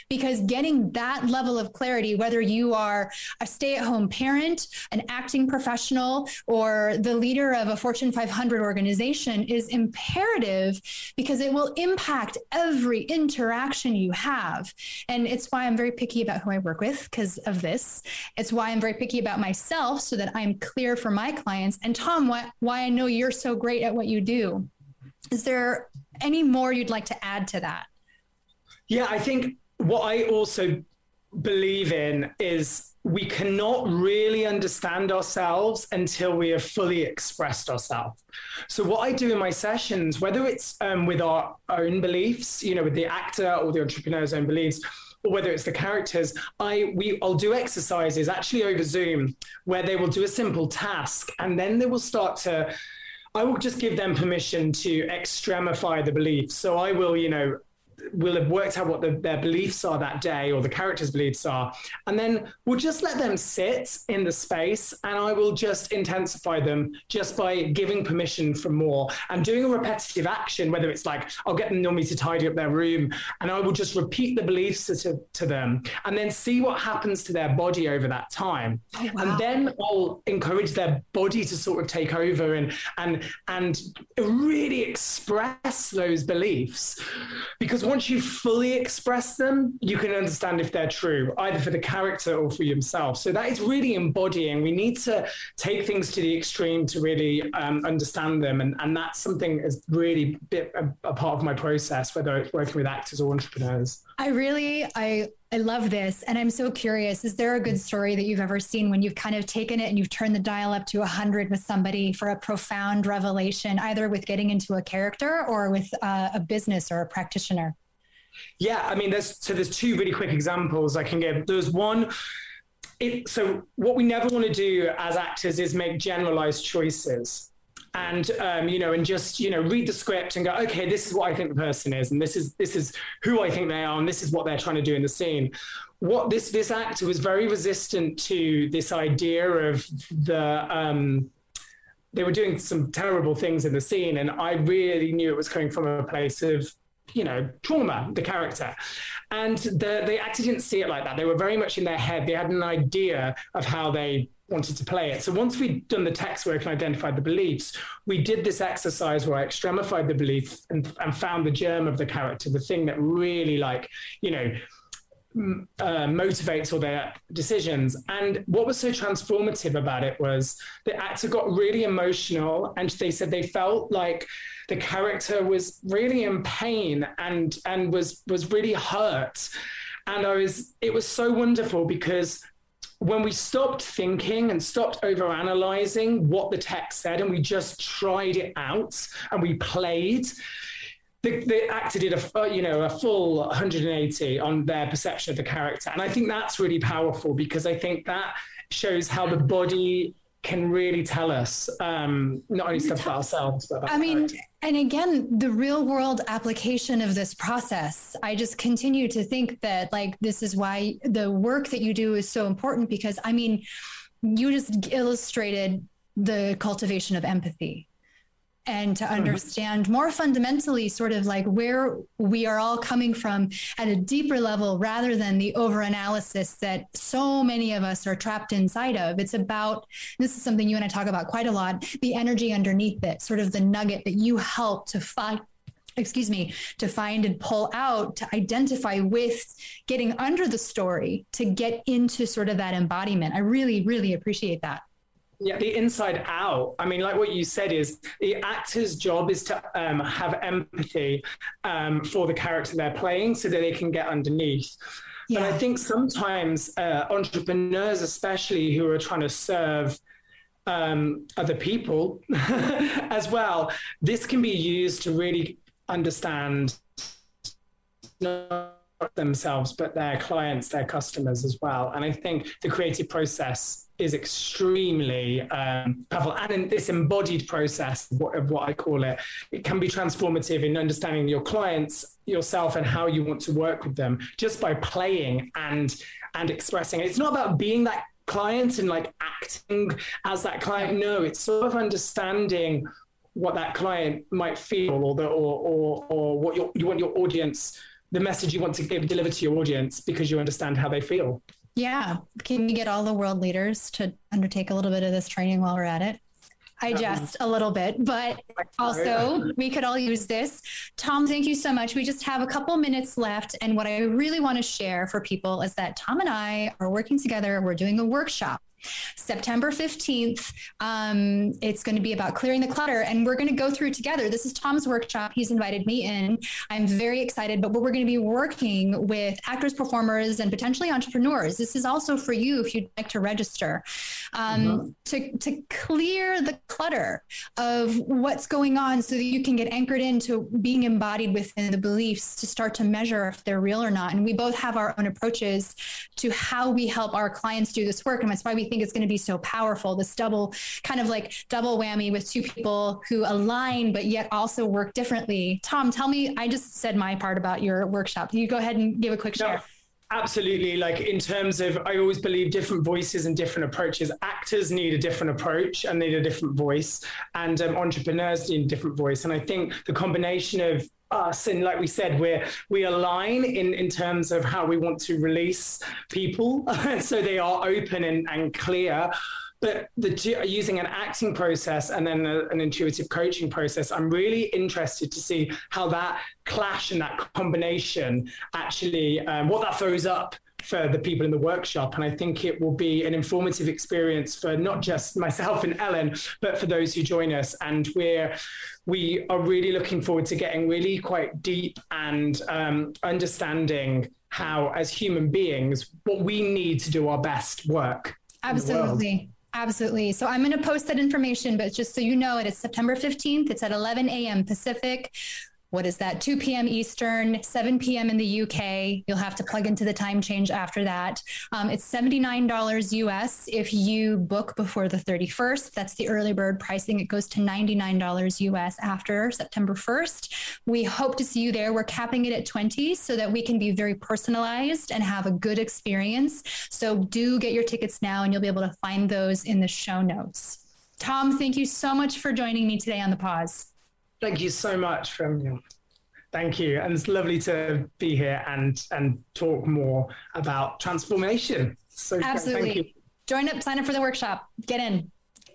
Because getting that level of clarity, whether you are a stay at home parent, an acting professional, or the leader of a Fortune 500 organization, is imperative because it will impact every interaction you have. And it's why I'm very picky about who I work with because of this. It's why I'm very picky about myself so that I'm clear for my clients. And Tom, why, why I know you're so great at what you do. Is there any more you'd like to add to that? Yeah, I think what I also believe in is we cannot really understand ourselves until we have fully expressed ourselves. So, what I do in my sessions, whether it's um, with our own beliefs, you know, with the actor or the entrepreneur's own beliefs, or whether it's the characters, I we I'll do exercises actually over Zoom where they will do a simple task and then they will start to I will just give them permission to extremify the beliefs. So I will, you know, will have worked out what the, their beliefs are that day or the characters' beliefs are. And then we'll just let them sit in the space and I will just intensify them just by giving permission for more and doing a repetitive action, whether it's like I'll get them normally to tidy up their room and I will just repeat the beliefs to, to them and then see what happens to their body over that time. Oh, wow. And then I'll encourage their body to sort of take over and and and really express those beliefs. Because once you fully express them, you can understand if they're true, either for the character or for yourself. So that is really embodying. We need to take things to the extreme to really um, understand them. And, and that's something is really a, a part of my process, whether it's working with actors or entrepreneurs. I really, I I love this. And I'm so curious is there a good story that you've ever seen when you've kind of taken it and you've turned the dial up to 100 with somebody for a profound revelation, either with getting into a character or with uh, a business or a practitioner? Yeah, I mean, there's so there's two really quick examples I can give. There's one. It, so what we never want to do as actors is make generalized choices and um, you know and just you know read the script and go okay this is what i think the person is and this is this is who i think they are and this is what they're trying to do in the scene what this this actor was very resistant to this idea of the um, they were doing some terrible things in the scene and i really knew it was coming from a place of you know, trauma, the character. And the, the actor didn't see it like that. They were very much in their head. They had an idea of how they wanted to play it. So once we'd done the text work and identified the beliefs, we did this exercise where I extremified the belief and, and found the germ of the character, the thing that really like, you know, uh, motivates all their decisions. And what was so transformative about it was the actor got really emotional and they said they felt like the character was really in pain and and was was really hurt. And I was it was so wonderful because when we stopped thinking and stopped over analyzing what the text said and we just tried it out and we played the, the actor did a uh, you know a full 180 on their perception of the character. And i think that's really powerful because i think that shows how the body can really tell us um, not only stuff about ourselves but about i mean and again the real world application of this process. I just continue to think that like this is why the work that you do is so important because i mean you just illustrated the cultivation of empathy and to mm-hmm. understand more fundamentally sort of like where we are all coming from at a deeper level rather than the overanalysis that so many of us are trapped inside of it's about this is something you and I talk about quite a lot the energy underneath it sort of the nugget that you help to find excuse me, to find and pull out, to identify with getting under the story, to get into sort of that embodiment. I really, really appreciate that. Yeah, the inside out. I mean, like what you said is the actor's job is to um, have empathy um, for the character they're playing so that they can get underneath. Yeah. But I think sometimes uh, entrepreneurs, especially who are trying to serve um, other people as well, this can be used to really understand not themselves, but their clients, their customers as well. And I think the creative process is extremely um, powerful. And in this embodied process of what, of what I call it, it can be transformative in understanding your clients, yourself, and how you want to work with them just by playing and and expressing. It's not about being that client and like acting as that client. No, it's sort of understanding what that client might feel or the, or, or, or what you want your audience, the message you want to give, deliver to your audience because you understand how they feel. Yeah. Can you get all the world leaders to undertake a little bit of this training while we're at it? I jest a little bit, but also we could all use this. Tom, thank you so much. We just have a couple minutes left. And what I really want to share for people is that Tom and I are working together. We're doing a workshop September 15th, um, it's going to be about clearing the clutter, and we're going to go through together. This is Tom's workshop. He's invited me in. I'm very excited, but we're going to be working with actors, performers, and potentially entrepreneurs. This is also for you if you'd like to register um, mm-hmm. to, to clear the clutter of what's going on so that you can get anchored into being embodied within the beliefs to start to measure if they're real or not. And we both have our own approaches to how we help our clients do this work. And that's why we think think it's going to be so powerful. This double kind of like double whammy with two people who align, but yet also work differently. Tom, tell me, I just said my part about your workshop. You go ahead and give a quick share. Absolutely. Like in terms of, I always believe different voices and different approaches. Actors need a different approach and need a different voice, and um, entrepreneurs need a different voice. And I think the combination of us. And like we said we're we align in in terms of how we want to release people. So they are open and, and clear. But the using an acting process and then a, an intuitive coaching process i'm really interested to see how that clash and that combination actually um, what that throws up for the people in the workshop. And I think it will be an informative experience for not just myself and Ellen, but for those who join us. And we're we are really looking forward to getting really quite deep and um, understanding how, as human beings, what we need to do our best work. Absolutely. Absolutely. So I'm going to post that information, but just so you know, it is September 15th. It's at 11 a.m. Pacific what is that? 2 p.m eastern 7 p.m in the uk you'll have to plug into the time change after that. Um, it's $79 us if you book before the 31st that's the early bird pricing. It goes to $99 us after september 1st we hope to see you there. We're capping it at 20 so that we can be very personalized and have a good experience. So do get your tickets now and you'll be able to find those in the show notes. Tom thank you so much for joining me today on the pause Thank you so much from you. Thank you. And it's lovely to be here and and talk more about transformation. So absolutely. Join up, sign up for the workshop. Get in.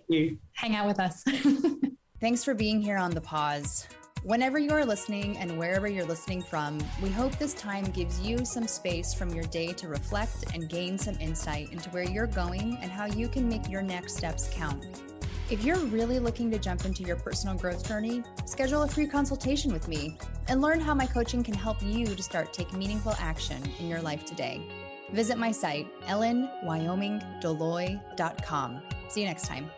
You. Hang out with us. Thanks for being here on the pause. Whenever you are listening and wherever you're listening from, we hope this time gives you some space from your day to reflect and gain some insight into where you're going and how you can make your next steps count. If you're really looking to jump into your personal growth journey, schedule a free consultation with me and learn how my coaching can help you to start taking meaningful action in your life today. Visit my site, ellenwyomingdeloy.com. See you next time.